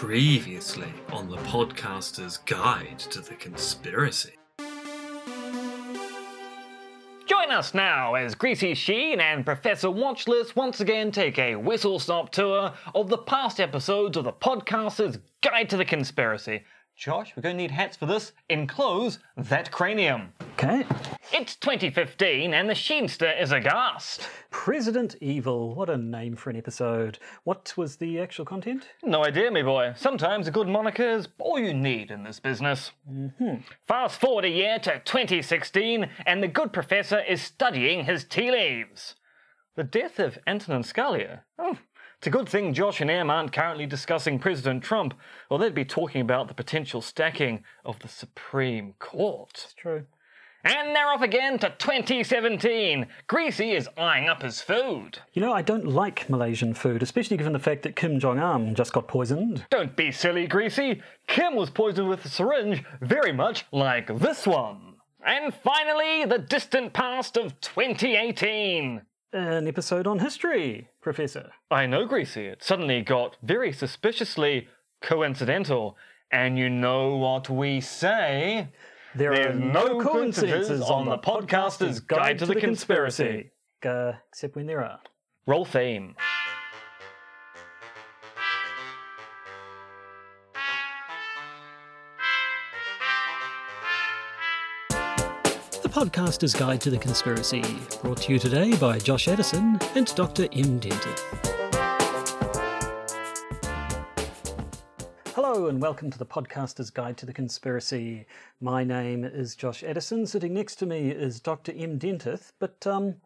Previously on the podcaster's guide to the conspiracy. Join us now as Greasy Sheen and Professor Watchlist once again take a whistle stop tour of the past episodes of the podcaster's Guide to the Conspiracy. Josh, we're going to need hats for this. Enclose that cranium. Okay. It's 2015 and the Sheenster is aghast. President Evil. What a name for an episode. What was the actual content? No idea, me boy. Sometimes a good moniker is all you need in this business. Mm-hmm. Fast forward a year to 2016, and the good professor is studying his tea leaves. The death of Antonin Scalia. Oh, it's a good thing Josh and Em aren't currently discussing President Trump, or they'd be talking about the potential stacking of the Supreme Court. It's true. And they're off again to 2017. Greasy is eyeing up his food. You know, I don't like Malaysian food, especially given the fact that Kim Jong un just got poisoned. Don't be silly, Greasy. Kim was poisoned with a syringe very much like this one. And finally, the distant past of 2018. An episode on history, Professor. I know, Greasy. It suddenly got very suspiciously coincidental. And you know what we say? There There's are no no coincidences coincidences on the podcaster's Guide to the Conspiracy. Uh, except when there are. Roll theme. The Podcaster's Guide to the Conspiracy, brought to you today by Josh Edison and Dr. M. Dentith. Hello and welcome to the Podcaster's Guide to the Conspiracy. My name is Josh Edison. Sitting next to me is Dr. M. Dentith. But um,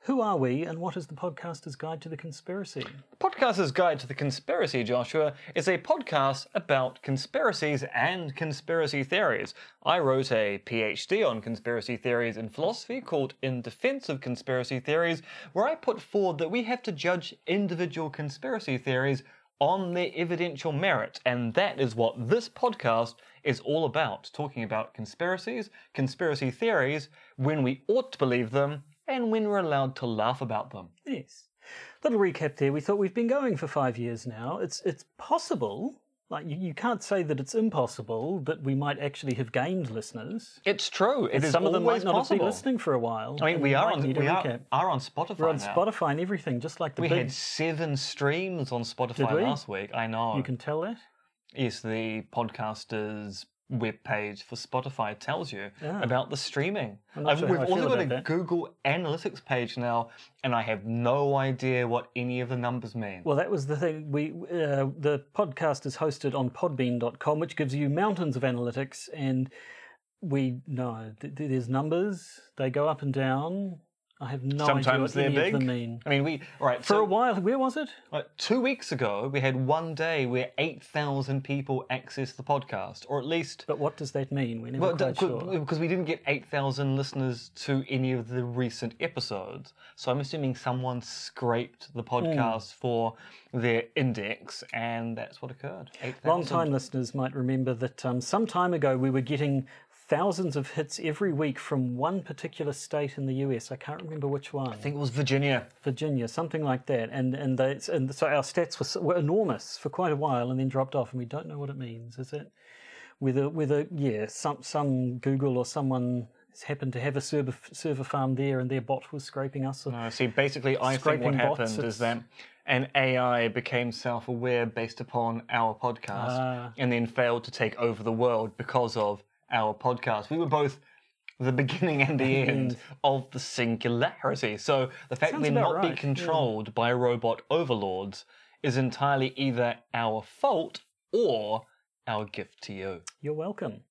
who are we and what is the Podcaster's Guide to the Conspiracy? The Podcaster's Guide to the Conspiracy, Joshua, is a podcast about conspiracies and conspiracy theories. I wrote a PhD on conspiracy theories in philosophy called In Defense of Conspiracy Theories, where I put forward that we have to judge individual conspiracy theories on their evidential merit. And that is what this podcast is all about talking about conspiracies, conspiracy theories, when we ought to believe them, and when we're allowed to laugh about them. Yes. Little recap there. We thought we've been going for five years now. It's it's possible. Like you, you can't say that it's impossible that we might actually have gained listeners. It's true. It is Some of them might not possible. have been listening for a while. I mean, we are on we are, are on Spotify We're on now. Spotify and everything, just like the We big. had seven streams on Spotify last week. I know. You can tell that. Yes, the podcaster's webpage for Spotify tells you Ah. about the streaming. I'm not I've- sure we've also got a that. Google Analytics page now, and I have no idea what any of the numbers mean. Well, that was the thing. We uh, the podcast is hosted on Podbean.com, which gives you mountains of analytics, and we know th- th- there's numbers. They go up and down. I have no Sometimes idea they're what any big. of them mean. I mean, we right For so, a while, where was it? uh, two weeks ago, we had one day where eight thousand people accessed the podcast, or at least But what does that mean? We're never Well, quite sure. because we didn't get 8,000 listeners to any of the recent episodes. So I'm assuming someone scraped Hmm. the podcast for their index, and that's what occurred. 8,000. Long time listeners might remember that um, some time ago we were getting thousands of hits every week from one particular state in the US. I can't remember which one. I think it was Virginia. Virginia, something like that. And and they, and so our stats were, were enormous for quite a while, and then dropped off, and we don't know what it means. Is it whether whether yeah some some Google or someone happened to have a server server farm there, and their bot was scraping us? No, see, basically, I think what bots, happened is that an AI became self aware based upon our podcast Ah. and then failed to take over the world because of our podcast. We were both the beginning and the end of the singularity. So the fact Sounds that we about not right, yeah. controlled by robot overlords is entirely either our fault or our gift to you. You're welcome.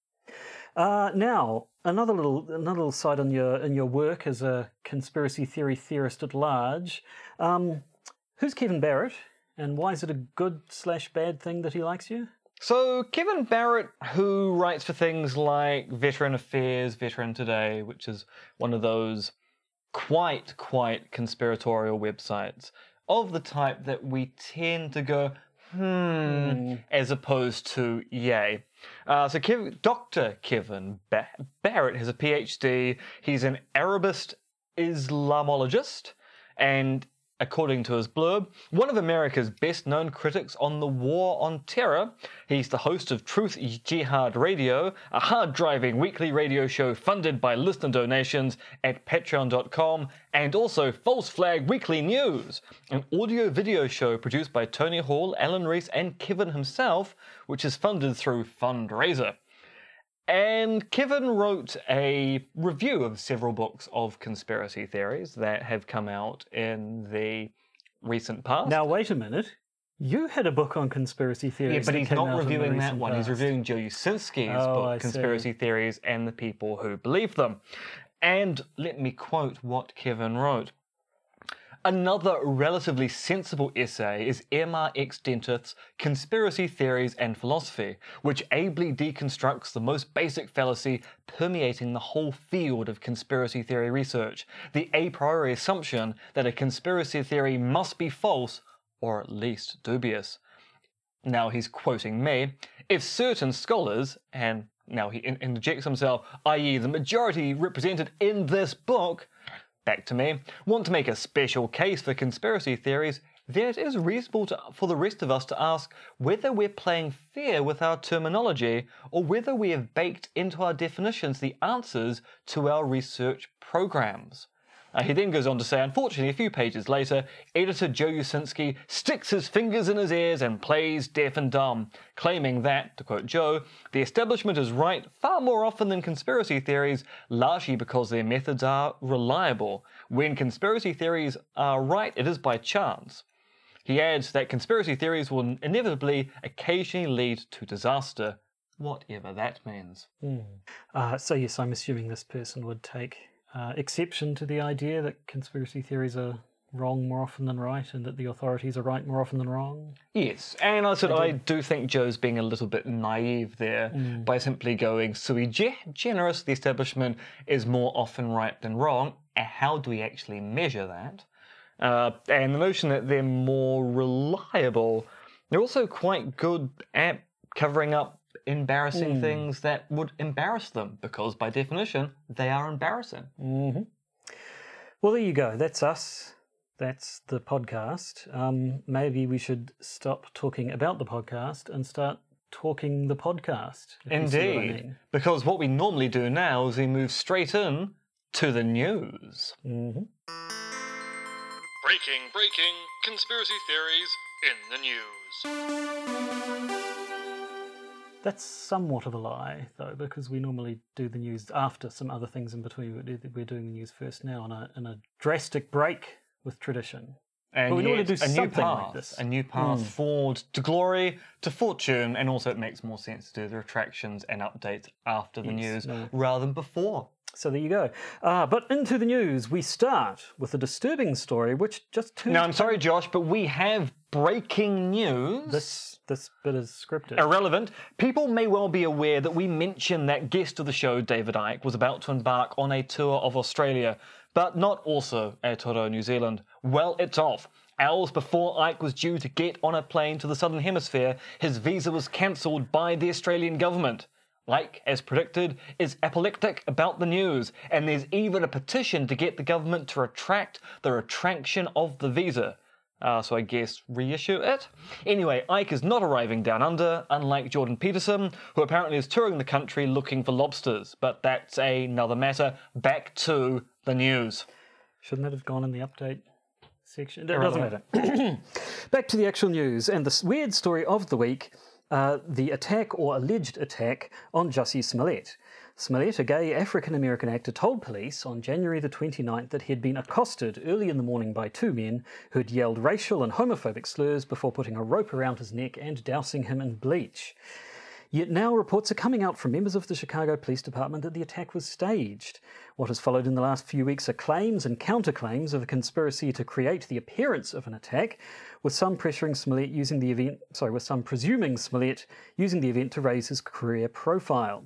Uh, now, another little another little side on your in your work as a conspiracy theory theorist at large. Um, who's Kevin Barrett, and why is it a good slash bad thing that he likes you? So, Kevin Barrett, who writes for things like Veteran Affairs, Veteran Today, which is one of those quite, quite conspiratorial websites of the type that we tend to go, hmm, as opposed to yay. Uh, so, Kev- Dr. Kevin ba- Barrett has a PhD. He's an Arabist Islamologist, and According to his blurb, one of America's best known critics on the war on terror, he's the host of Truth Jihad Radio, a hard driving weekly radio show funded by listener donations at patreon.com, and also False Flag Weekly News, an audio video show produced by Tony Hall, Alan Reese, and Kevin himself, which is funded through Fundraiser. And Kevin wrote a review of several books of conspiracy theories that have come out in the recent past. Now, wait a minute. You had a book on conspiracy theories. yeah, but he's not out in the reviewing that one. He's reviewing Joe Uscinski's Oh, I book, see. Conspiracy Theories and the People Who Believe Them. And let me quote what Kevin wrote. Another relatively sensible essay is M.R. X. Dentith's Conspiracy Theories and Philosophy, which ably deconstructs the most basic fallacy permeating the whole field of conspiracy theory research the a priori assumption that a conspiracy theory must be false or at least dubious. Now he's quoting me. If certain scholars, and now he in- interjects himself, i.e., the majority represented in this book, back to me, want to make a special case for conspiracy theories, then it is reasonable to, for the rest of us to ask whether we're playing fair with our terminology or whether we have baked into our definitions the answers to our research programs. Uh, he then goes on to say, unfortunately, a few pages later, editor Joe Uscinski sticks his fingers in his ears and plays deaf and dumb, claiming that, to quote Joe, the establishment is right far more often than conspiracy theories, largely because their methods are reliable. When conspiracy theories are right, it is by chance. He adds that conspiracy theories will inevitably occasionally lead to disaster, whatever that means. Uh, so, yes, I'm assuming this person would take uh, exception to the idea that conspiracy theories are wrong more often than right and that the authorities are right more often than wrong. Yes, and I said I do think Joe's being a little bit naive there by simply going sui ge- generis. The establishment is more often right than wrong. And How do we actually measure that? Uh, and the notion that they're more reliable. They're also quite good at covering up embarrassing things that would embarrass them because, by definition, they are embarrassing. Well, there you go. That's us. That's the podcast. Um, maybe we should stop talking about the podcast and start talking the podcast. if you see what I Indeed, mean. because what we normally do now is we move straight in to the news. Mhm. Breaking, breaking conspiracy theories in the news. That's somewhat of a lie, though, because we normally do the news after some other things in between. We're- We're doing the news first now on a, a drastic break with tradition. And But we normally yet, do a new something like path, this. a new path forward to glory, to fortune, and also it makes more sense to do the retractions and updates after the Yes, news no. rather than before. So there you go. Uh, but into the news, we start with a disturbing story, which just turned Now, I'm sorry, Josh, but we have breaking news. this this bit is scripted. Irrelevant. People may well be aware that we mentioned that guest of the show, David Icke, was about to embark on a tour of Australia, but not also Aotearoa, New Zealand. Well, it's off. Hours before Icke was due to get on a plane to the Southern Hemisphere, his visa was cancelled by the Australian government. Icke, as predicted, is apoplectic about the news, and there's even a petition to get the government to retract the retraction of the visa. Uh, so I guess reissue it. Anyway, Icke is not arriving down under, unlike Jordan Peterson, who apparently is touring the country looking for lobsters. But that's another matter. Back to the news. Shouldn't that have gone in the update section? It doesn't matter. Back to the actual news and the weird story of the week uh, the attack or alleged attack on Jussie Smollett. Smollett, a gay African American actor, told police on January the 29th that he had been accosted early in the morning by two men who had yelled racial and homophobic slurs before putting a rope around his neck and dousing him in bleach. Yet now reports are coming out from members of the Chicago Police Department that the attack was staged. What has followed in the last few weeks are claims and counterclaims of a conspiracy to create the appearance of an attack, with some pressuring Smollett using the event, sorry, with some presuming Smollett using the event to raise his career profile.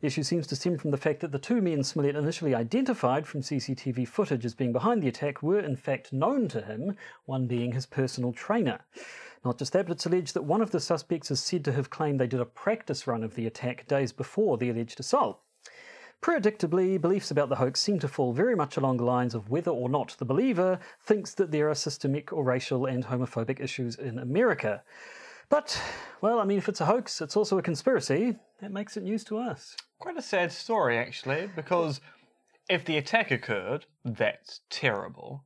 The issue seems to stem from the fact that the two men Smollett initially identified from CCTV footage as being behind the attack were in fact known to him, one being his personal trainer. Not just that, but it's alleged that one of the suspects is said to have claimed they did a practice run of the attack days before the alleged assault. Predictably, beliefs about the hoax seem to fall very much along the lines of whether or not the believer thinks that there are systemic or racial and homophobic issues in America. But, well, I mean, if it's a hoax, it's also a conspiracy. That makes it news to us. Quite a sad story, actually, because if the attack occurred, that's terrible.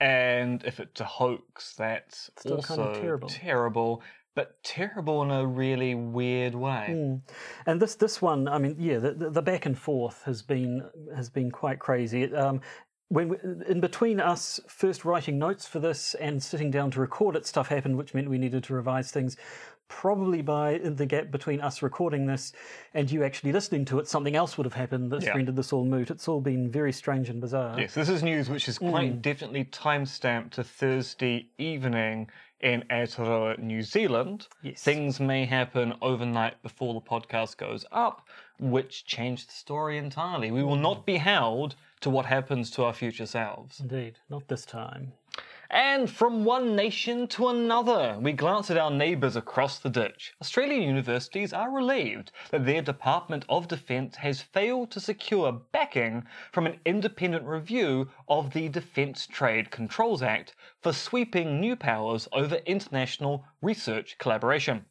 And if it's a hoax, that's Still also kind of terrible. terrible, but terrible in a really weird way. Mm. And this this one, I mean, yeah, the, the, the back and forth has been has been quite crazy. Um, when we, in between us first writing notes for this and sitting down to record it, stuff happened, which meant we needed to revise things. Probably by the gap between us recording this and you actually listening to it, something else would have happened that's Yeah. rendered this all moot. It's all been very strange and bizarre. Yes, this is news which is quite Mm. definitely timestamped to Thursday evening in Aotearoa, New Zealand. Yes. Things may happen overnight before the podcast goes up, which change the story entirely. We will not be held to what happens to our future selves. Indeed, not this time. And from one nation to another, we glance at our neighbours across the ditch. Australian universities are relieved that their Department of Defence has failed to secure backing from an independent review of the Defence Trade Controls Act for sweeping new powers over international research collaboration.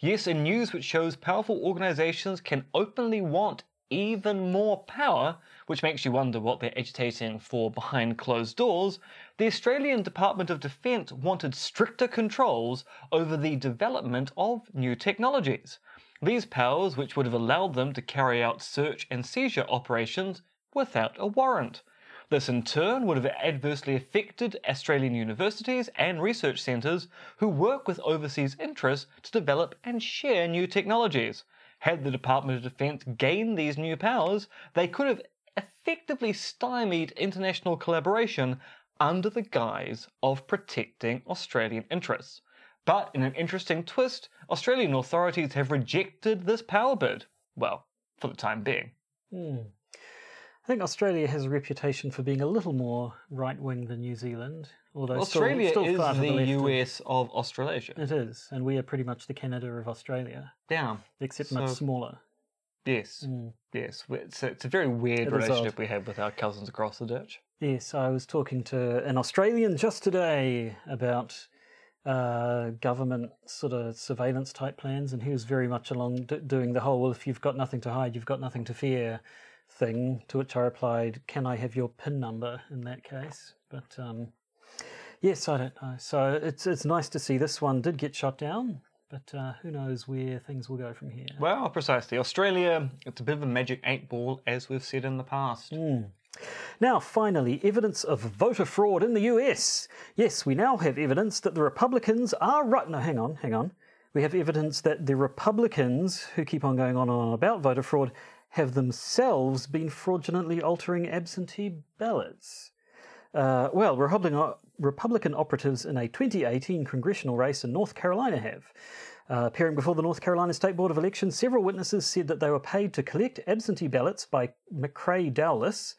Yes, in news which shows powerful organisations can openly want even more power, which makes you wonder what they're agitating for behind closed doors, the Australian Department of Defence wanted stricter controls over the development of new technologies. These powers, which would have allowed them to carry out search and seizure operations without a warrant. This in turn would have adversely affected Australian universities and research centres who work with overseas interests to develop and share new technologies. Had the Department of Defence gained these new powers, they could have effectively stymied international collaboration under the guise of protecting Australian interests. But in an interesting twist, Australian authorities have rejected this power bid. Well, for the time being. Hmm. I think Australia has a reputation for being a little more right wing than New Zealand, although still- Australia still, is far to the, of- US of Australasia. It is, and we are pretty much the Canada of Australia, Yeah. except much smaller. Yes. Mm. Yes. It's a, it's a very weird It relationship we have with our cousins across the ditch. Yes, I was talking to an Australian just today about uh, government sort of surveillance type plans, and he was very much along d- doing the whole "well, if you've got nothing to hide, you've got nothing to fear" thing. To which I replied, "Can I have your PIN number in that case?" But um, yes, I don't know. So it's it's nice to see this one did get shot down, but uh, who knows where things will go from here. Well, precisely. Australia, it's a bit of a magic eight ball, as we've said in the past. Mm. Now, finally, evidence of voter fraud in the US. Yes, we now have evidence that the Republicans are right. No, hang on, hang on. We have evidence that the Republicans, who keep on going on and on about voter fraud, have themselves been fraudulently altering absentee ballots. Uh, well, Republican, Republican operatives in a 2018 congressional race in North Carolina have. Uh, appearing before the North Carolina State Board of Elections, several witnesses said that they were paid to collect absentee ballots by McCrae Dowless,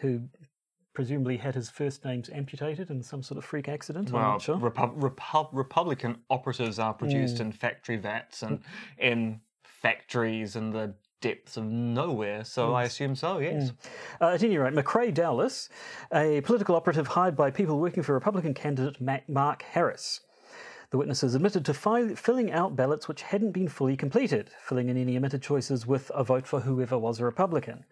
who presumably had his first names amputated in some sort of freak accident. I'm Well, not sure. Repu- Repu- Republican operatives are produced Mm. in factory vats and in factories in the depths of nowhere, so I assume so, yes. Uh, at any rate, McCrae Dowless, a political operative hired by people working for Republican candidate Ma- Mark Harris. The witnesses admitted to fi- filling out ballots which hadn't been fully completed, filling in any omitted choices with a vote for whoever was a Republican.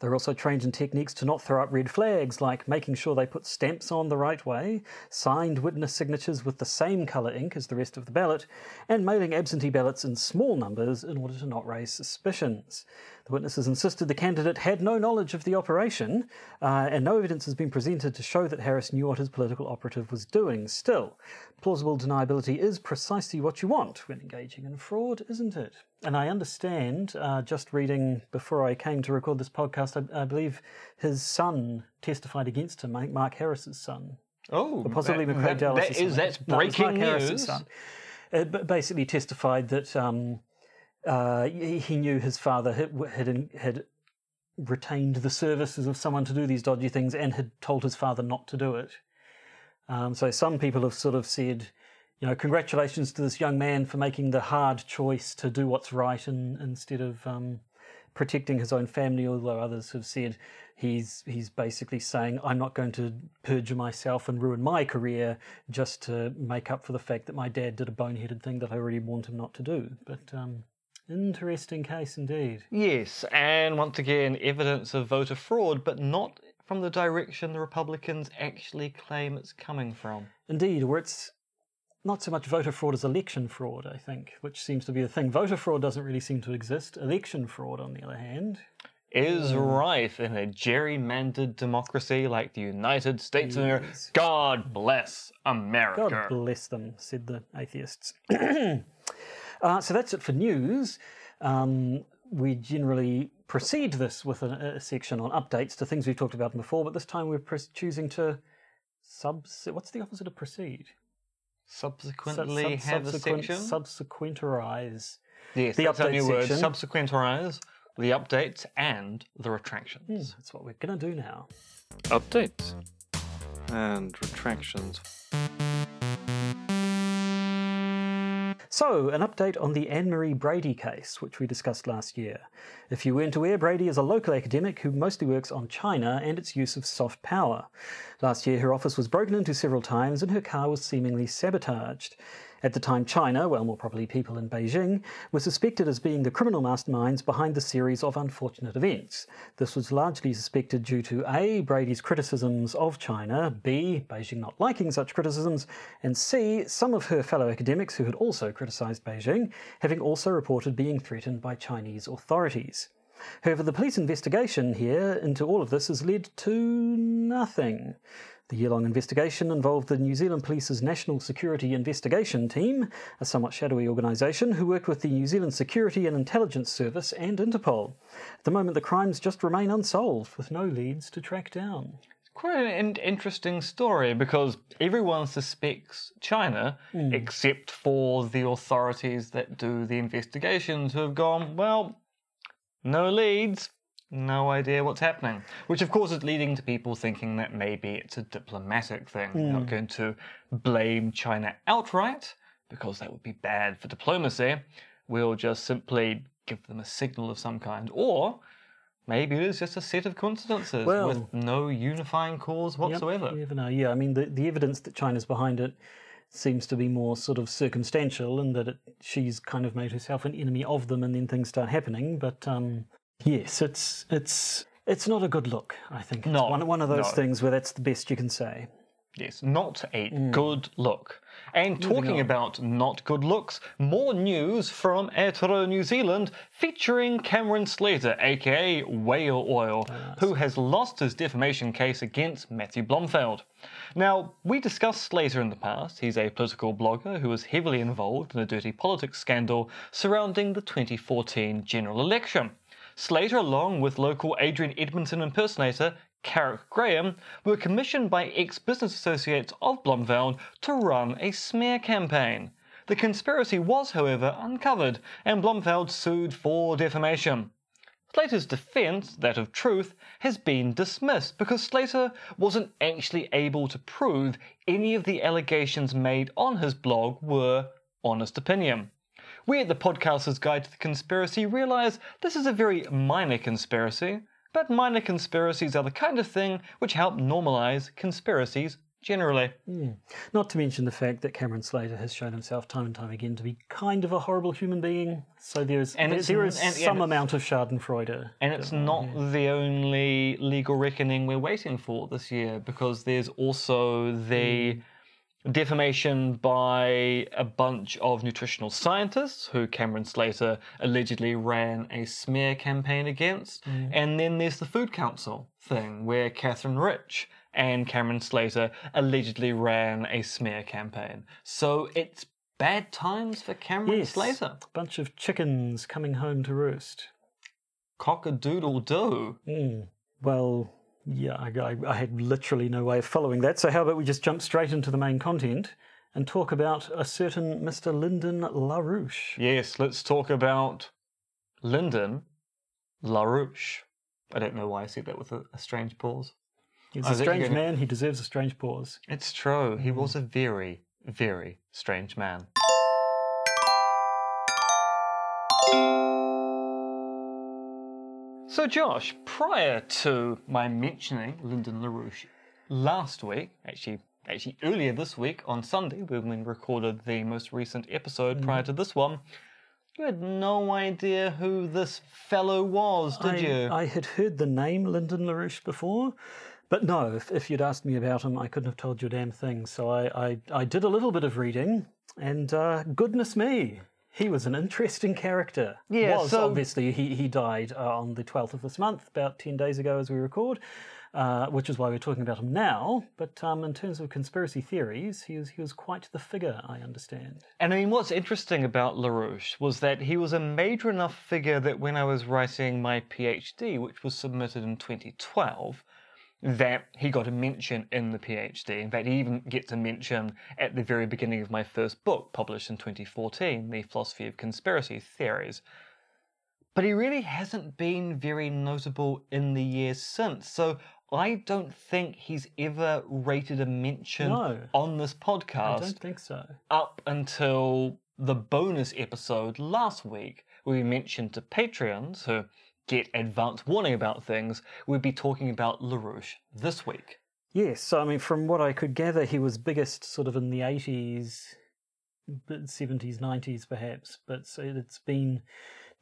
They were also trained in techniques to not throw up red flags, like making sure they put stamps on the right way, signed witness signatures with the same colour ink as the rest of the ballot, and mailing absentee ballots in small numbers in order to not raise suspicions. The witnesses insisted the candidate had no knowledge of the operation, uh, and no evidence has been presented to show that Harris knew what his political operative was doing. Still, plausible deniability is precisely what you want when engaging in fraud, isn't it? And I understand, uh, just reading before I came to record this podcast, I, I believe his son testified against him, Mark- Mark Harris's son. Oh, Or possibly that, McCrae that, Dallas. that is, that's No, it was Mark Harris's son. But basically testified that um, uh, he knew his father had, had had retained the services of someone to do these dodgy things and had told his father not to do it. Um, so some people have sort of said, you know, congratulations to this young man for making the hard choice to do what's right and, instead of um, protecting his own family, although others have said he's he's basically saying I'm not going to perjure myself and ruin my career just to make up for the fact that my dad did a boneheaded thing that I already warned him not to do. But um, interesting case indeed. Yes, and once again, evidence of voter fraud, but not from the direction the Republicans actually claim it's coming from. Indeed, where it's not so much voter fraud as election fraud, I think, which seems to be the thing. Voter fraud doesn't really seem to exist. Election fraud, on the other hand, Is um, rife in a gerrymandered democracy like the United States of America. God bless America. God bless them, said the atheists. uh, so that's it for news. Um, we generally precede this with a, a section on updates to things we've talked about before, but this time we're pre- choosing to sub. What's the opposite of proceed? Subsequently sub- have a subsequent- section. Subsequenterize. yes, the that's our update new word. section. Subsequentize the updates and the retractions. Hmm, that's what we're going to do now. Updates and retractions. So, an update on the Anne Marie Brady case, which we discussed last year. If you weren't aware, Brady is a local academic who mostly works on China and its use of soft power. Last year, her office was broken into several times and her car was seemingly sabotaged. At the time, China, well, more properly people in Beijing, were suspected as being the criminal masterminds behind the series of unfortunate events. This was largely suspected due to A. Brady's criticisms of China, B. Beijing not liking such criticisms, and C. Some of her fellow academics who had also criticised Beijing having also reported being threatened by Chinese authorities. However, the police investigation here into all of this has led to nothing. The year long investigation involved the New Zealand Police's National Security Investigation Team, a somewhat shadowy organisation who worked with the New Zealand Security and Intelligence Service and Interpol. At the moment, the crimes just remain unsolved, with no leads to track down. Quite an in- interesting story because everyone suspects China hmm. except for the authorities that do the investigations who have gone, well, no leads, no idea what's happening. Which, of course, is leading to people thinking that maybe it's a diplomatic thing. They're not hmm. going to blame China outright because that would be bad for diplomacy. We'll just simply give them a signal of some kind. Or maybe it is just a set of coincidences Well- with no unifying cause whatsoever. You never know. Yeah, I mean, the, the evidence that China's behind it seems to be more sort of circumstantial and that it, she's kind of made herself an enemy of them and then things start happening. But um, yes, it's it's it's not a good look, I think. It's No, one, one of those no. things where that's the best you can say. Yes, not a good look. And talking about not good looks, more news from Aotearoa New Zealand featuring Cameron Slater, aka Whale Oil, who has lost his defamation case against Matthew Blomfield. Now, we discussed Slater in the past. He's a political blogger who was heavily involved in a dirty politics scandal surrounding the 2014 general election. Slater, along with local Adrian Edmondson impersonator Carrick Graham, were commissioned by ex business associates of Blomfield to run a smear campaign. The conspiracy was, however, uncovered, and Blomfield sued for defamation. Slater's defense, that of truth, has been dismissed because Slater wasn't actually able to prove any of the allegations made on his blog were honest opinion. We at the Podcaster's Guide to the Conspiracy realize this is a very minor conspiracy, but minor conspiracies are the kind of thing which help normalize conspiracies generally. Not to mention the fact that Cameron Slater has shown himself time and time again to be kind of a horrible human being. So there's And there, there is and- and some it's- amount of Schadenfreude. And it's not the only legal reckoning we're waiting for this year because there's also the hmm. Defamation by a bunch of nutritional scientists who Cameron Slater allegedly ran a smear campaign against. And then there's the Food Council thing where Katherine Rich and Cameron Slater allegedly ran a smear campaign. So it's bad times for Cameron Yes, Slater. bunch of chickens coming home to roost. Cock a doodle doo. Mm. Well, yeah, I, I, I had literally no way of following that. So how about we just jump straight into the main content and talk about a certain Mr. Lyndon LaRouche? Yes, let's talk about Lyndon LaRouche. I don't know why I said that with a, a strange pause. He's I a strange gonna- man. He deserves a strange pause. It's true, he mm. was a very, very strange man. So, Josh, prior to my mentioning Lyndon LaRouche last week, actually, actually earlier this week on Sunday, when we recorded the most recent episode prior to this one, you had no idea who this fellow was, did I, you? I had heard the name Lyndon LaRouche before, but no, if, if you'd asked me about him, I couldn't have told you a damn thing. So I, I, I did a little bit of reading, and uh, goodness me, he was an interesting character. Yeah, was, so- obviously he, he died uh, on the 12th of this month, about 10 days ago as we record. Uh, which is why we're talking about him now. But um, in terms of conspiracy theories, he was, he was quite the figure, I understand. And I mean, what's interesting about LaRouche was that he was a major enough figure that when I was writing my PhD, which was submitted in 2012, that he got a mention in the PhD. In fact, he even gets a mention at the very beginning of my first book, published in 2014, The Philosophy of Conspiracy Theories. But he really hasn't been very notable in the years since. So I don't think he's ever rated a mention No. on this podcast. I don't think so. up until the bonus episode last week, where we mentioned to Patreons who get advance warning about things, we'd be talking about LaRouche this week. Yes, so I mean, from what I could gather, he was biggest sort of in the 80s, but 70s, 90s perhaps, but so it's been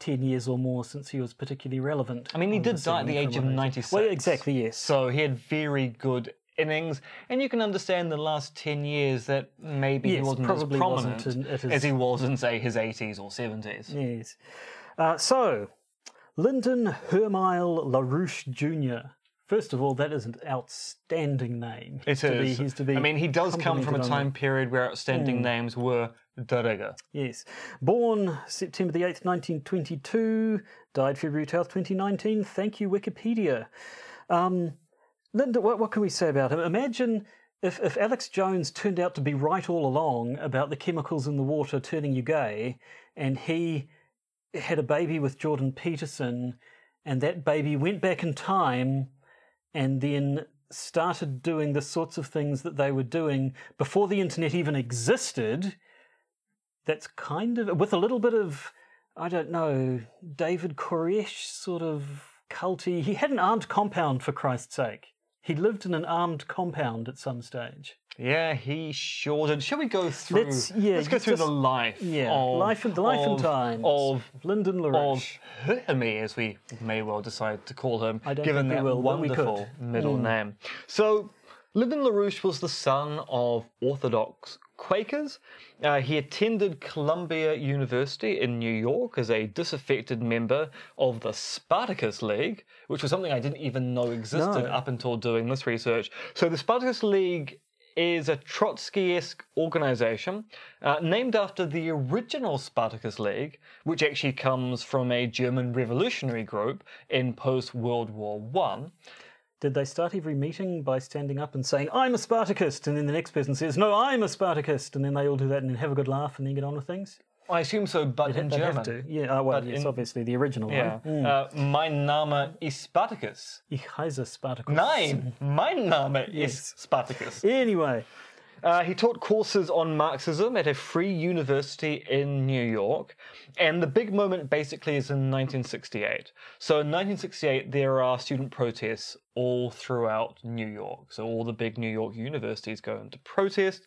10 years or more since he was particularly relevant. I mean, he did die at the age of from 96. Well, exactly, yes. So he had very good innings, and you can understand the last 10 years that maybe he wasn't as wasn't prominent in- his- as he was in, say, his 80s or 70s. Yes. Uh, so, Lyndon Hermyle LaRouche Jr. First of all, that is an outstanding name. It to be- he's to be I mean, he does come from a time period where outstanding names were rigueur. Yes. Born September the 8th, 1922, died February 12th, 2019. Thank you, Wikipedia. Um, Linda, what, what can we say about him? Imagine if, if Alex Jones turned out to be right all along about the chemicals in the water turning you gay, and he had a baby with Jordan Peterson, and that baby went back in time and then started doing the sorts of things that they were doing before the internet even existed that's kind of with a little bit of I don't know David Koresh sort of culty. He had an armed compound for Christ's sake. He lived in an armed compound at some stage. Yeah, he sure did. Shall we go through? Let's- yeah, let's go through the life. Yeah, of, life and the life and of- times of Lyndon of LaRouche. Hermie, as we may well decide to call him, given that will, but we could. wonderful middle Mm. name. So, Lyndon LaRouche was the son of Orthodox Quakers. Uh, he attended Columbia University in New York as a disaffected member of the Spartacus League, which was something I didn't even know existed No. up until doing this research. So, the Spartacus League is a Trotsky-esque organization uh, named after the original Spartacus League, which actually comes from a German revolutionary group in post-World War One. Did they start every meeting by standing up and saying, I'm a Spartacist? And then the next person says, No, I'm a Spartacist. And then they all do that and then have a good laugh and then get on with things? I assume so, but in They'd German. have to. Yeah, uh, well, But yes, in- obviously, the original Yeah. one. Uh, mein Name ist Spartacus. Ich heiße Spartacus. Nein, mein Name ist Spartacus. Anyway, Uh, he taught courses on Marxism at a free university in New York. And the big moment basically is in 1968. So in 1968, there are student protests all throughout New York. So all the big New York universities go into protest.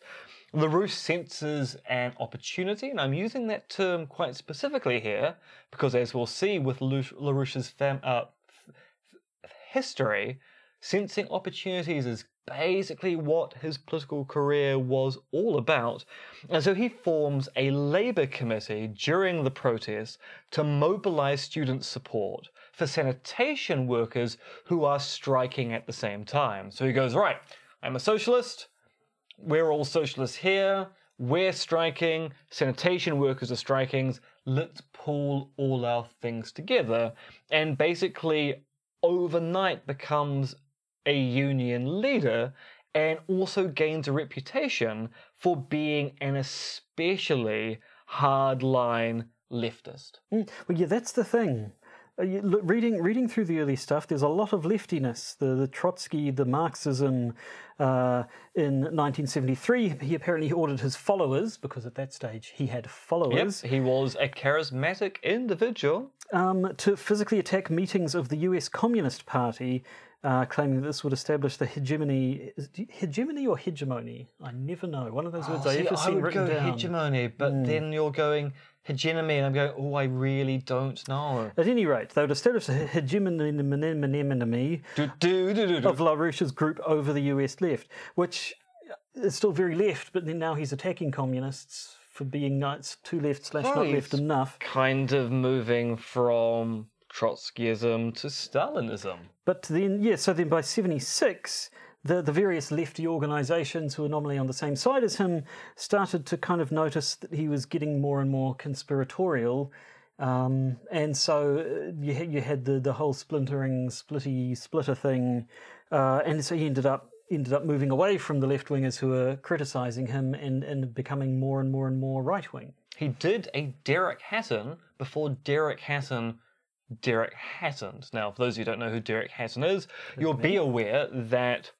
LaRouche senses an opportunity, and I'm using that term quite specifically here because, as we'll see with LaRouche's fam- uh, history, sensing opportunities is basically what his political career was all about. And so he forms a Labour committee during the protest to mobilise student support for sanitation workers who are striking at the same time. So he goes, Right, I'm a socialist. We're all socialists here. We're striking. Sanitation workers are striking. Let's pull all our things together. And basically, overnight becomes a union leader and also gains a reputation for being an especially hardline leftist. Mm, Well, yeah, that's the thing. Uh, reading reading through the early stuff, there's a lot of leftiness. The the Trotsky, the Marxism. Uh, in 1973, he apparently ordered his followers because at that stage he had followers. Yep, he was a charismatic individual. um, to physically attack meetings of the US Communist Party, uh, claiming that this would establish the hegemony. Hegemony or hegemony? I never know. One of those words I Oh, See, ever I see would written go down. Hegemony, but then you're going hegemony, and I'm going, oh, I really don't know. At any rate, they would establish the hegemony of LaRouche's group over the US left, which is still very left, but then now he's attacking communists for being nice, too left slash not left enough. Kind of moving from Trotskyism to Stalinism. But then, yeah, so then by 76, the, the various lefty organisations who were nominally on the same side as him started to kind of notice that he was getting more and more conspiratorial. Um, and so uh, you, had- you had the, the whole splintering, splitty, splitter thing. Uh, and so he ended up ended up moving away from the left wingers who were criticising him and, and becoming more and more and more right wing. He did a Derek Hatton before Derek Hatton Derek Hatton. Now, for those of you who don't know who Derek Hatton is, you'll be aware that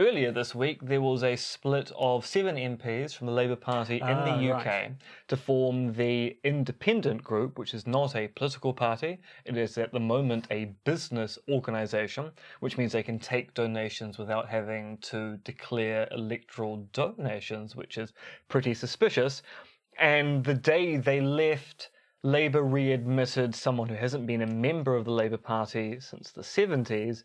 earlier this week there was a split of seven MPs from the Labour Party in Ah, the UK right. to form the Independent Group, which is not a political party. It is at the moment a business organisation, which means they can take donations without having to declare electoral donations, which is pretty suspicious. And the day they left, Labour readmitted someone who hasn't been a member of the Labour Party since the 70s,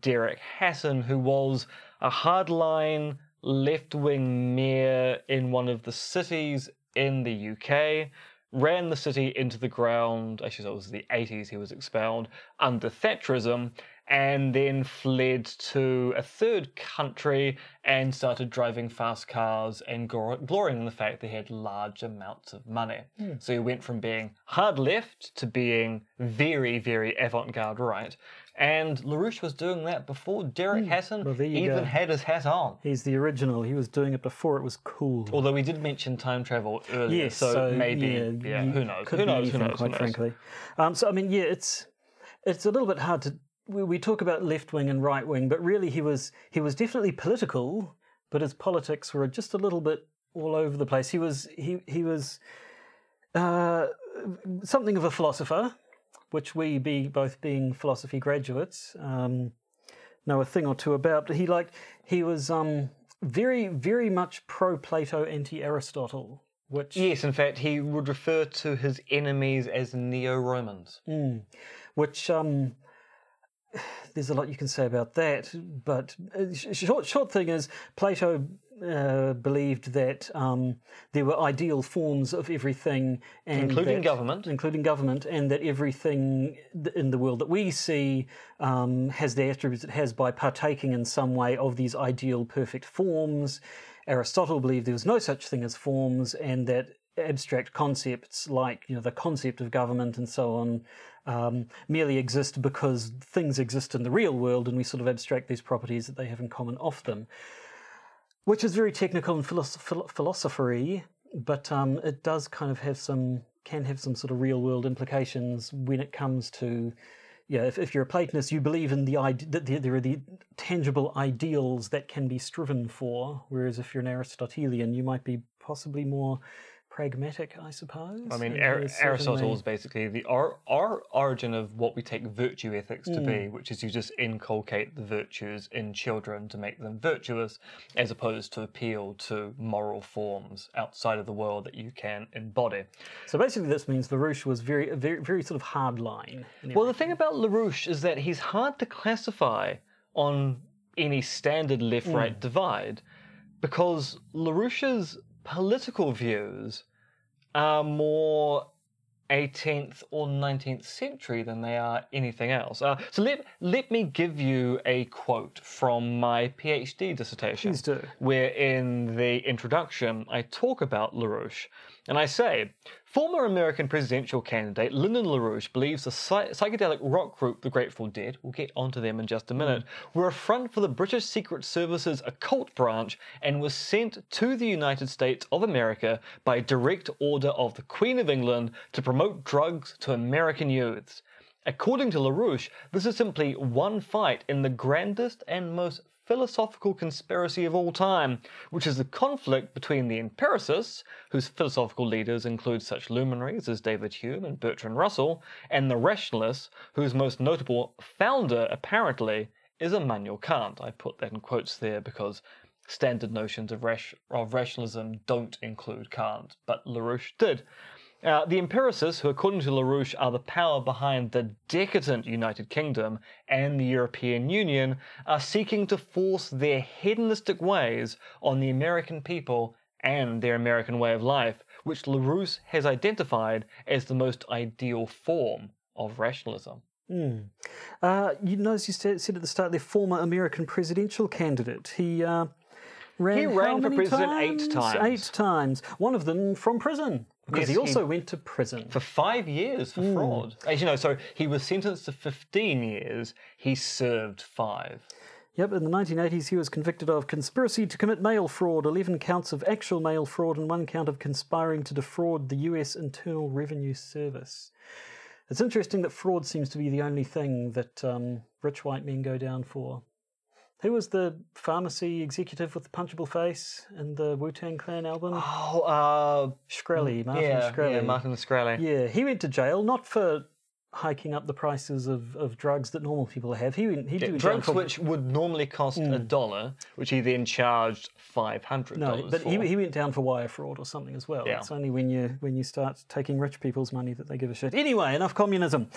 Derek Hatton, who was a hardline left wing mayor in one of the cities in the UK, ran the city into the ground. Actually, it was the 80s he was expelled under Thatcherism, and then fled to a third country and started driving fast cars and glor- glorying in the fact they had large amounts of money. Hmm. So he went from being hard left to being very, very avant garde right. And LaRouche was doing that before Derek Hatton Well, even go. had his hat on. He's the original. He was doing it before it was cool. Although we did mention time travel earlier, Yes, so, maybe, yeah, yeah, who knows? Who knows? Who anything, knows? Who Quite knows? frankly, um, so I mean, yeah, it's it's a little bit hard to we, we talk about left wing and right wing, but really he was he was definitely political, but his politics were just a little bit all over the place. He was he he was uh, something of a philosopher, which we be both being philosophy graduates. Um, know a thing or two about. But he like he was um, very very much pro Plato, anti Aristotle, which Yes, in fact, he would refer to his enemies as neo-Romans. which um, there's a lot you can say about that. But uh, sh- short short thing is Plato. Uh, believed that um, there were ideal forms of everything, and Including that- government. including government, and that everything in the world that we see um, has the attributes it has by partaking in some way of these ideal, perfect forms. Aristotle believed there was no such thing as forms, and that abstract concepts like you know the concept of government and so on um, merely exist because things exist in the real world, and we sort of abstract these properties that they have in common off them which is very technical and philosoph- philosophery, but um, it does kind of have some can have some sort of real world implications when it comes to yeah. If, if you're a Platonist, you believe in the ide- that there are the tangible ideals that can be striven for, whereas if you're an Aristotelian, you might be possibly more pragmatic, I suppose. I mean, Ar- Aristotle is basically the or, or origin of what we take virtue ethics to be, Hmm. which is you just inculcate the virtues in children to make them virtuous, as opposed to appeal to moral forms outside of the world that you can embody. So basically, this means LaRouche was very, very, very sort of hard line. Well, the thing about LaRouche is that he's hard to classify on any standard left right divide because LaRouche's political views are more 18th or 19th century than they are anything else. Uh, so let, let me give you a quote from my PhD dissertation. Please do. Where in the introduction I talk about LaRouche. And I say, former American presidential candidate Lyndon LaRouche believes the psy- psychedelic rock group The Grateful Dead, we'll get onto them in just a minute, hmm. were a front for the British Secret Service's occult branch and was sent to the United States of America by direct order of the Queen of England to promote drugs to American youths. According to LaRouche, this is simply one fight in the grandest and most philosophical conspiracy of all time, which is the conflict between the empiricists, whose philosophical leaders include such luminaries as David Hume and Bertrand Russell, and the rationalists, whose most notable founder, apparently, is Immanuel Kant. I put that in quotes there because standard notions of, of rationalism don't include Kant, but LaRouche did. Uh, the empiricists, who according to LaRouche are the power behind the decadent United Kingdom and the European Union, are seeking to force their hedonistic ways on the American people and their American way of life, which LaRouche has identified as the most ideal form of rationalism. Uh, you notice you said, said at the start, their former American presidential candidate. He uh, ran. He ran for president eight times. Eight times. One of them from prison because Yes, he he- also went to prison. For five years for fraud. As you know, so he was sentenced to 15 years, he served five. Yep, in the 1980s, he was convicted of conspiracy to commit mail fraud, 11 counts of actual mail fraud, and one count of conspiring to defraud the US Internal Revenue Service. It's interesting that fraud seems to be the only thing that um, rich white men go down for. Who was the pharmacy executive with the punchable face in the Wu Tang Clan album? Oh, uh, Shkreli, Martin yeah, Shkreli. yeah, Martin Shkreli. Yeah, he went to jail not for hiking up the prices of, of drugs that normal people have. He he Yeah, did drugs which would normally cost a dollar, which he then charged five hundred No, but for. he, he went down for wire fraud or something as well. Yeah. It's only when you when you start taking rich people's money that they give a shit. Anyway, enough communism.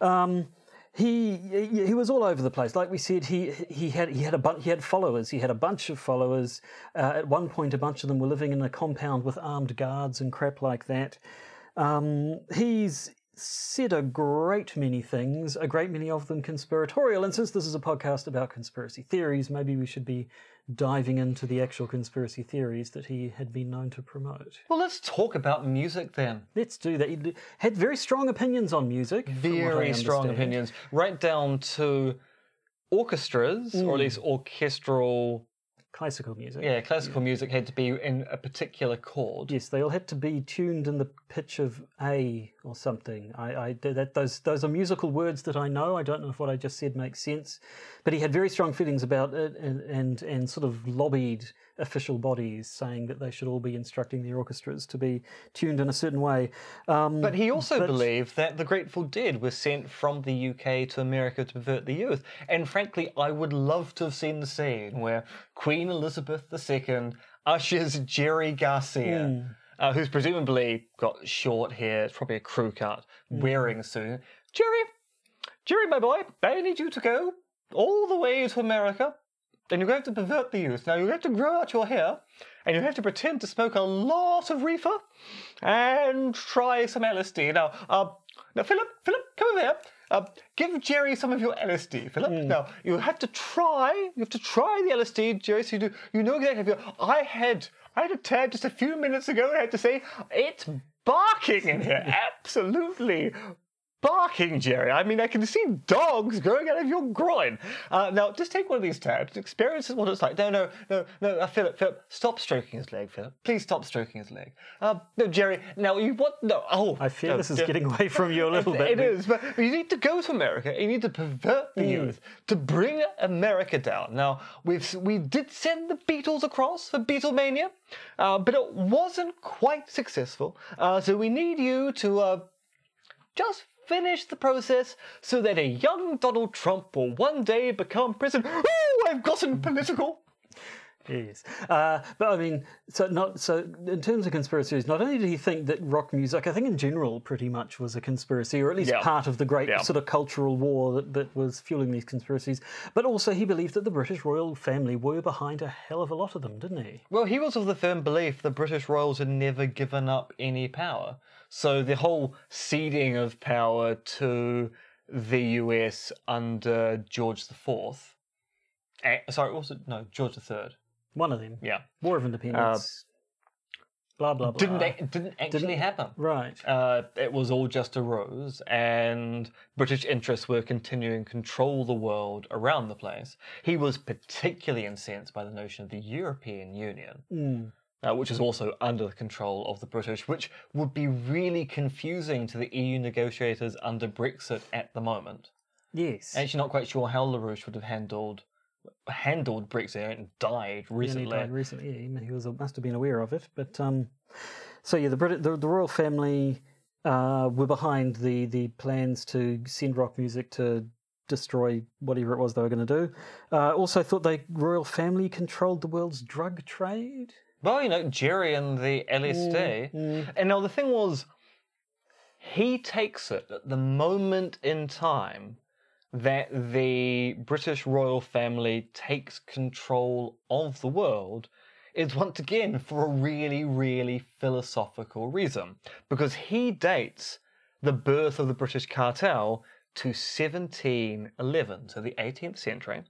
Um, he he was all over the place. Like we said, he he had he had a bu- he had followers. He had a bunch of followers. Uh, at one point, a bunch of them were living in a compound with armed guards and crap like that. Um, he's said a great many things, a great many of them conspiratorial. And since this is a podcast about conspiracy theories, maybe we should be diving into the actual conspiracy theories that he had been known to promote. well, let's talk about music then. Let's do that. He had very strong opinions on music. from what I Very strong opinions, right down to orchestras, or at mm. least orchestral. Classical music. Yeah, classical music had to be in a particular chord. Yes, they all had to be tuned in the pitch of A or something. I, I that those those are musical words that I know. I don't know if what I just said makes sense, but he had very strong feelings about it and and, and sort of lobbied official bodies saying that they should all be instructing their orchestras to be tuned in a certain way. Um, But he also But- believed that the Grateful Dead were sent from the UK to America to pervert the youth. And frankly, I would love to have seen the scene where Queen Elizabeth II ushers Jerry Garcia, uh, who's presumably got short hair, it's probably a crew cut, wearing a suit. Jerry, Jerry, my boy, I need you to go all the way to America. And you're going to have to pervert the youth. Now you're have to grow out your hair, and you have to pretend to smoke a lot of reefer, and try some LSD. Now, uh, now Philip, Philip, come over here. Uh, give Jerry some of your LSD, Philip. Now you have to try. You have to try the LSD, Jerry. So you do. You know exactly. I had. I had a tad just a few minutes ago. and I had to say it's barking in here. Absolutely barking, Jerry. I mean, I can see dogs growing out of your groin. Uh, now, just take one of these tabs, experience what it's like. No, no, no, no, uh, Philip, Philip, stop stroking his leg, Philip. Please stop stroking his leg. Uh, no, Jerry, now you what? No, oh. I fear no, this is getting away from you a little bit. It is, but you need to go to America. You need to pervert the youth to bring America down. Now we've we did send the Beatles across for Beatlemania, uh, but it wasn't quite successful. Uh, so we need you to uh, just finish the process so that a young Donald Trump will one day become president. Ooh, I've gotten political. Yes, uh, but I mean, so not so. In terms of conspiracies, not only did he think that rock music, I think in general, pretty much was a conspiracy, or at least Yeah. part of the great Yeah. sort of cultural war that, that was fueling these conspiracies. But also, he believed that the British royal family were behind a hell of a lot of them, didn't he? Well, he was of the firm belief the British royals had never given up any power. So the whole ceding of power to the US under George IV. Sorry, was it? No, George III. One of them, Yeah. War of Independence. blah blah blah. Didn't, a- didn't actually Didn't- happen. right. Uh, it was all just a rose, and British interests were continuing to control the world around the place. He was particularly incensed by the notion of the European Union, Mm. Uh, which is also under the control of the British, which would be really confusing to the EU negotiators under Brexit at the moment. Yes. Actually, not quite sure how LaRouche would have handled handled Brexit and died recently. he died recently. Yeah, he was must have been aware of it. But um, so yeah, the, Brit- the the royal family uh, were behind the the plans to send rock music to destroy whatever it was they were going to do. Uh, also, thought the royal family controlled the world's drug trade. Well, you know, Jerry and the LSD. Mm, mm. And now the thing was, he takes it at the moment in time that the British royal family takes control of the world is once again for a really, really philosophical reason. Because he dates the birth of the British cartel to 1711, so the 18th century.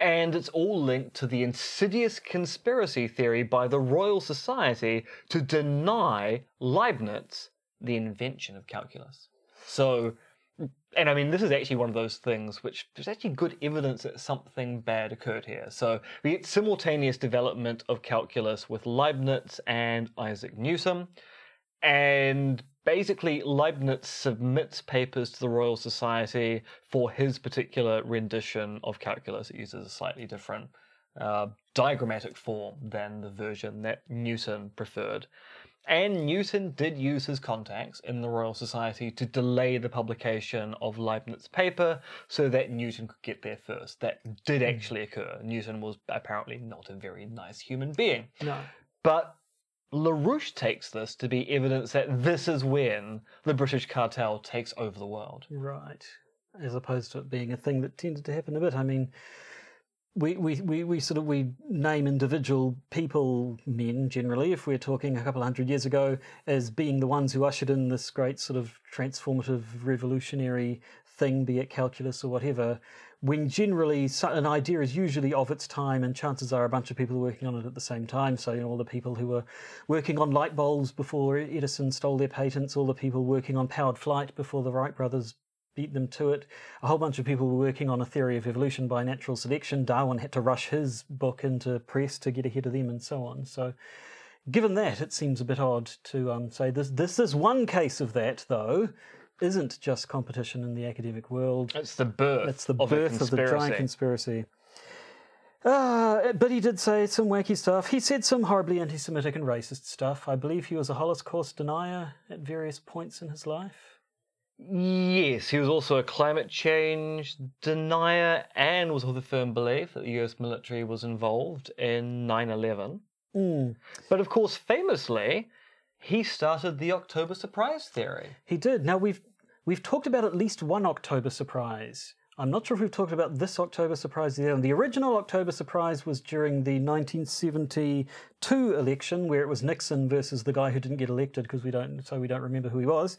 And it's all linked to the insidious conspiracy theory by the Royal Society to deny Leibniz the invention of calculus. So, and I mean, this is actually one of those things which there's actually good evidence that something bad occurred here. So, we get simultaneous development of calculus with Leibniz and Isaac Newton. And basically, Leibniz submits papers to the Royal Society for his particular rendition of calculus. It uses a slightly different uh, diagrammatic form than the version that Newton preferred. And Newton did use his contacts in the Royal Society to delay the publication of Leibniz's paper so that Newton could get there first. That did actually occur. Newton was apparently not a very nice human being. No. But LaRouche takes this to be evidence that this is when the British cartel takes over the world. Right. As opposed to it being a thing that tended to happen a bit. I mean, we, we, we, we sort of we name individual people, men generally, if we're talking a couple hundred years ago, as being the ones who ushered in this great sort of transformative, revolutionary thing, be it calculus or whatever. When generally an idea is usually of its time, and chances are a bunch of people are working on it at the same time. So, you know, all the people who were working on light bulbs before Edison stole their patents, all the people working on powered flight before the Wright brothers beat them to it. A whole bunch of people were working on a theory of evolution by natural selection. Darwin had to rush his book into press to get ahead of them, and so on. So, given that, it seems a bit odd to um, say this. This is one case of that, though. Isn't just competition in the academic world. It's the birth. It's the of birth of the giant conspiracy. conspiracy. Uh, but he did say some wacky stuff. He said some horribly anti Semitic and racist stuff. I believe he was a Holocaust denier at various points in his life. Yes, he was also a climate change denier and was of the firm belief that the US military was involved in 9 11. Mm. But of course, famously, he started the October surprise theory. He did. Now we've we've talked about at least one October surprise. I'm not sure if we've talked about this October surprise. yet. the original October surprise was during the 1972 election, where it was Nixon versus the guy who didn't get elected because we don't, so we don't remember who he was.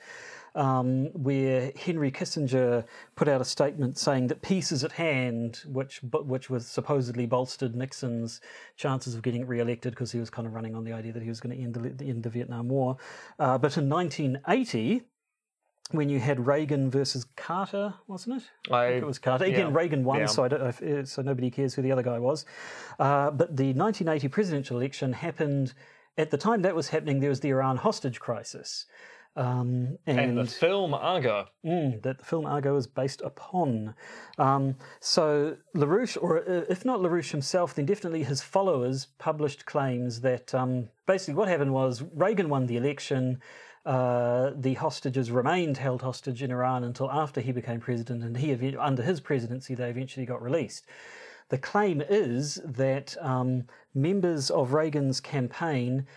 Um, where Henry Kissinger put out a statement saying that peace is at hand, which which was supposedly bolstered Nixon's chances of getting re-elected because he was kind of running on the idea that he was going to end the, end the Vietnam War. Uh, but in 1980 when you had Reagan versus Carter, wasn't it? I, think it was Carter. Again, yeah, Reagan won, yeah. so I don't know if, uh, so nobody cares who the other guy was. Uh, but the 1980 presidential election happened at the time that was happening. There was the Iran hostage crisis, um, and, and the film Argo. Mm, that the film Argo is based upon. Um, so LaRouche, or uh, if not LaRouche himself, then definitely his followers published claims that um, basically what happened was Reagan won the election. Uh, the hostages remained held hostage in Iran until after he became president, and he under his presidency they eventually got released. The claim is that um, members of Reagan's campaign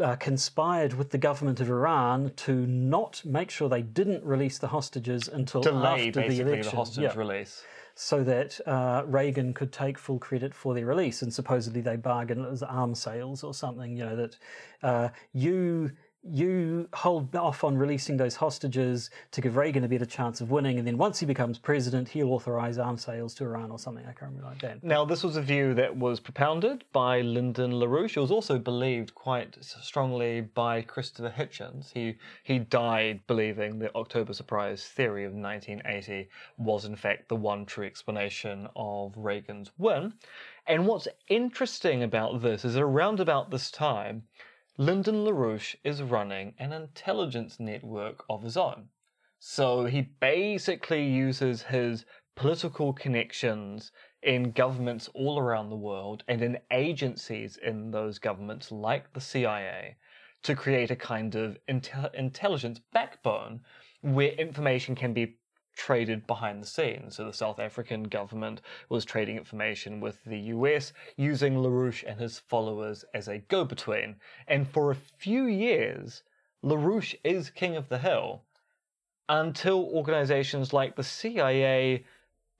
uh, conspired with the government of Iran to not make sure they didn't release the hostages until Delay after the election. the hostage release. so that uh, Reagan could take full credit for their release. And supposedly they bargained it was arms sales or something. You know that uh, you you hold off on releasing those hostages to give Reagan a better chance of winning, and then once he becomes president, he'll authorize arms sales to Iran or something. I can't remember like that. Now, this was a view that was propounded by Lyndon LaRouche. It was also believed quite strongly by Christopher Hitchens. He, he died believing the October surprise theory of 1980 was, in fact, the one true explanation of Reagan's win. And what's interesting about this is around about this time, Lyndon LaRouche is running an intelligence network of his own. So he basically uses his political connections in governments all around the world and in agencies in those governments, like the CIA, to create a kind of intel- intelligence backbone where information can be traded behind the scenes. So the South African government was trading information with the US using LaRouche and his followers as a go between. And for a few years, LaRouche is king of the hill until organizations like the CIA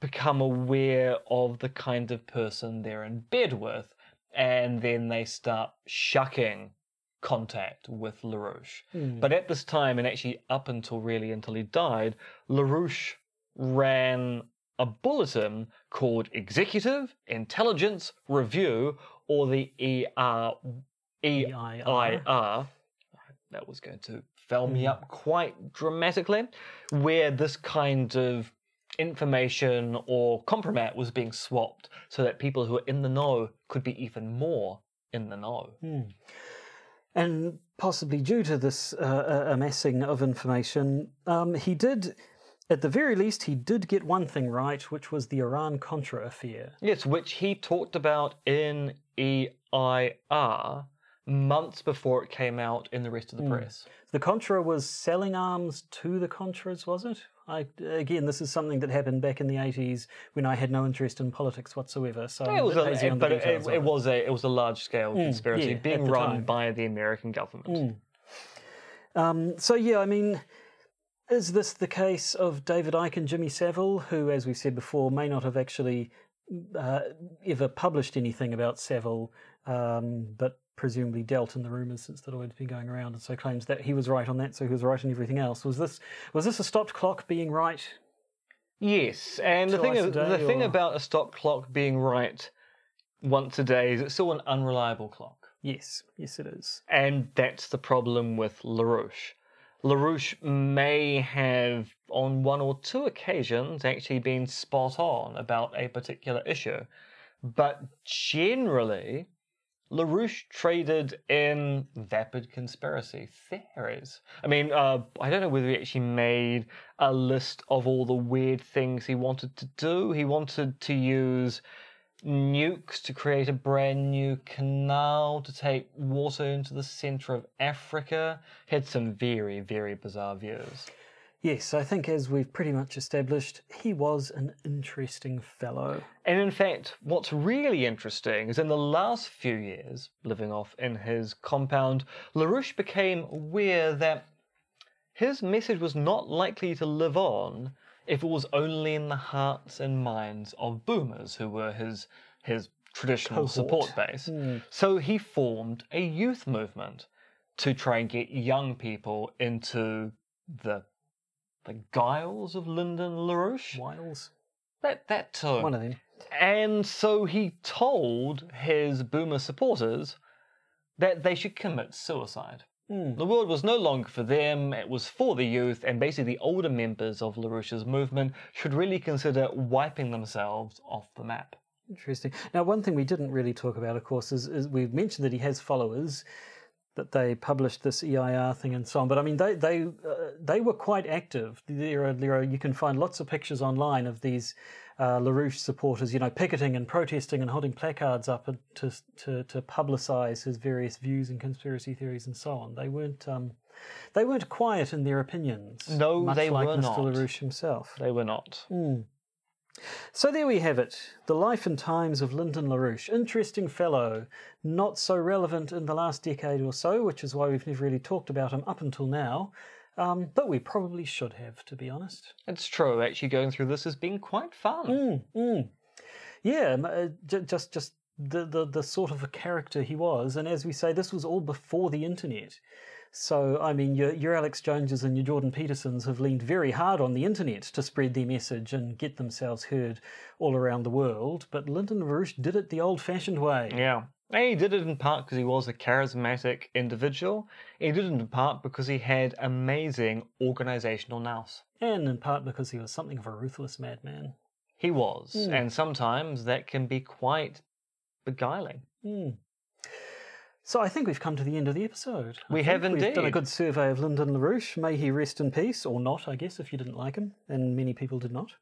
become aware of the kind of person they're in bed with, and then they start shucking contact with LaRouche. But at this time, and actually up until really until he died, LaRouche ran a bulletin called Executive Intelligence Review, or the ER, EIR. That was going to fill me up quite dramatically, where this kind of information or compromat was being swapped so that people who are in the know could be even more in the know. And possibly due to this uh, amassing of information, um, he did, at the very least, he did get one thing right, which was the Iran Contra affair. Yes, which he talked about in EIR months before it came out in the rest of the press. The Contra was selling arms to the Contras, was it? I, again, this is something that happened back in the 80s when I had no interest in politics whatsoever. So It was, a, hazy on the but it, of it was a it was a large scale conspiracy yeah, being run time. by the American government. Um, so yeah, I mean, is this the case of David Icke and Jimmy Savile, who, as we said before, may not have actually uh, ever published anything about Savile, um, but presumably dealt in the rumours since that had been going around, and so claims that he was right on that, so he was right on everything else. Was this was this a stopped clock being right? Yes, and the thing is, the day thing about a stopped clock being right once a day is it's still an unreliable clock. Yes, yes, it is. And that's the problem with LaRouche. LaRouche may have, on one or two occasions, actually been spot on about a particular issue. But generally, LaRouche traded in vapid conspiracy theories. I mean, uh, I don't know whether he actually made a list of all the weird things he wanted to do. He wanted to use nukes to create a brand new canal to take water into the center of Africa. He had some very, very bizarre views. Yes, I think as we've pretty much established, he was an interesting fellow. And in fact, what's really interesting is in the last few years, living off in his compound, LaRouche became aware that his message was not likely to live on if it was only in the hearts and minds of boomers who were his his traditional Cohort. support base. Hmm. So he formed a youth movement to try and get young people into the the guiles of Lyndon LaRouche. Wiles, That that too. one of them. And so he told his boomer supporters that they should commit suicide. Hmm. The world was no longer for them, it was for the youth, and basically the older members of LaRouche's movement should really consider wiping themselves off the map. Interesting. Now, one thing we didn't really talk about, of course, is, is we've mentioned that he has followers, that they published this EIR thing and so on. But I mean, they they uh, they were quite active. There are, there are you can find lots of pictures online of these uh, LaRouche supporters, you know, picketing and protesting and holding placards up to to to publicise his various views and conspiracy theories and so on. They weren't um, they weren't quiet in their opinions. No, they like were Mr. not. LaRouche himself. They were not. So there we have it. The life and times of Lyndon LaRouche. Interesting fellow. Not so relevant in the last decade or so, which is why we've never really talked about him up until now. Um, but we probably should have, to be honest. It's true, actually going through this has been quite fun. Yeah, um, uh, j- just just the, the the sort of a character he was, and as we say, this was all before the internet. So I mean, your your Alex Joneses and your Jordan Petersons have leaned very hard on the internet to spread their message and get themselves heard all around the world. But Lyndon LaRouche did it the old-fashioned way. Yeah. And he did it in part because he was a charismatic individual. He did it in part because he had amazing organizational nous. and in part because he was something of a ruthless madman. He was. Hmm. And sometimes that can be quite beguiling. Hmm. So I think we've come to the end of the episode. I We have We've done a good survey of Lyndon LaRouche. May he rest in peace, or not, I guess, if you didn't like him, and many people did not.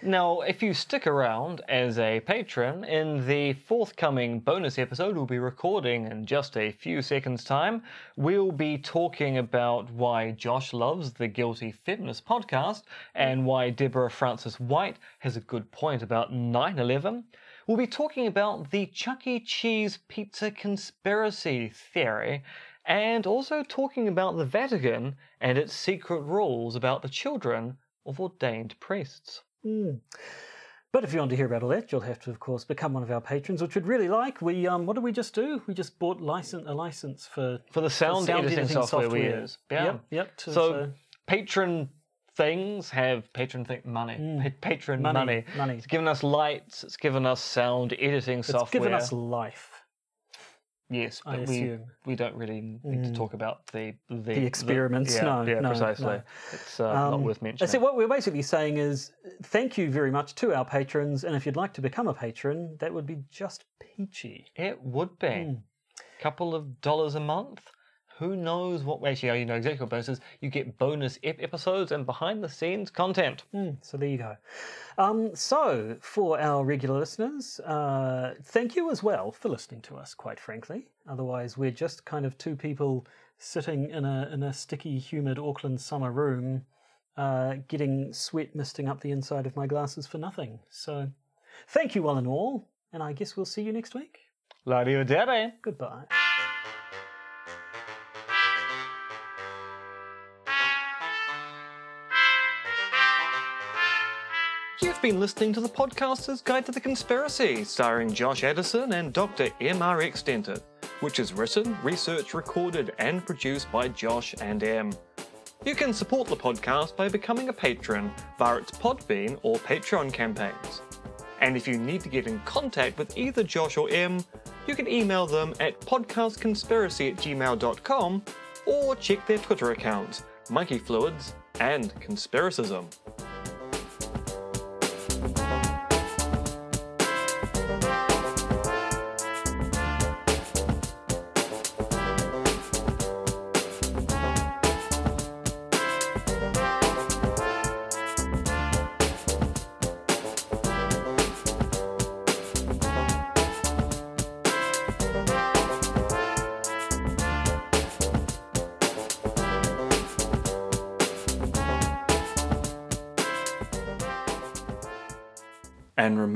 Now, if you stick around as a patron, in the forthcoming bonus episode we'll be recording in just a few seconds' time, we'll be talking about why Josh loves the Guilty Feminist podcast and why Deborah Frances-White has a good point about 9 11. We'll be talking about the Chuck E. Cheese pizza conspiracy theory and also talking about the Vatican and its secret rules about the children of ordained priests. Mm. But if you want to hear about all that, you'll have to, of course, become one of our patrons, which we'd really like. We, um, what did we just do? We just bought license, a license for For the sound, sound editing, editing software, we use. Yeah. Yep, yep. to- So, so- patron things have patron money. Pa- patron money. Money, money. It's given us lights. It's given us sound editing it's software. It's given us life. yes, I but we we don't really need to talk about the the, The experiments. yeah, No, yeah, no, precisely. no. It's uh, not Um, worth mentioning. said what we're basically saying is thank you very much to our patrons, and if you'd like to become a patron, that would be just peachy. It would be. Hmm. Couple of dollars a month. Who knows what actually you know exactly what bonuses. You get bonus ep- episodes and behind the scenes content. Mm, so there you go. Um, so for our regular listeners, uh, thank you as well for listening to us. Quite frankly, otherwise we're just kind of two people sitting in a in a sticky, humid Auckland summer room, uh, getting sweat misting up the inside of my glasses for nothing. So thank you, all and all, and I guess we'll see you next week. La. Goodbye. You've been listening to the Podcaster's Guide to the Conspiracy, starring Josh Addison and Dr. M.R.X. Dentith, which is written, researched, recorded, and produced by Josh and M. You can support the podcast by becoming a patron via its Podbean or Patreon campaigns. And if you need to get in contact with either Josh or M, you can email them at podcastconspiracy at gmail.com or check their Twitter accounts, Monkey Fluids and Conspiracism.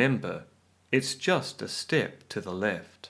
Remember, it's just a step to the left.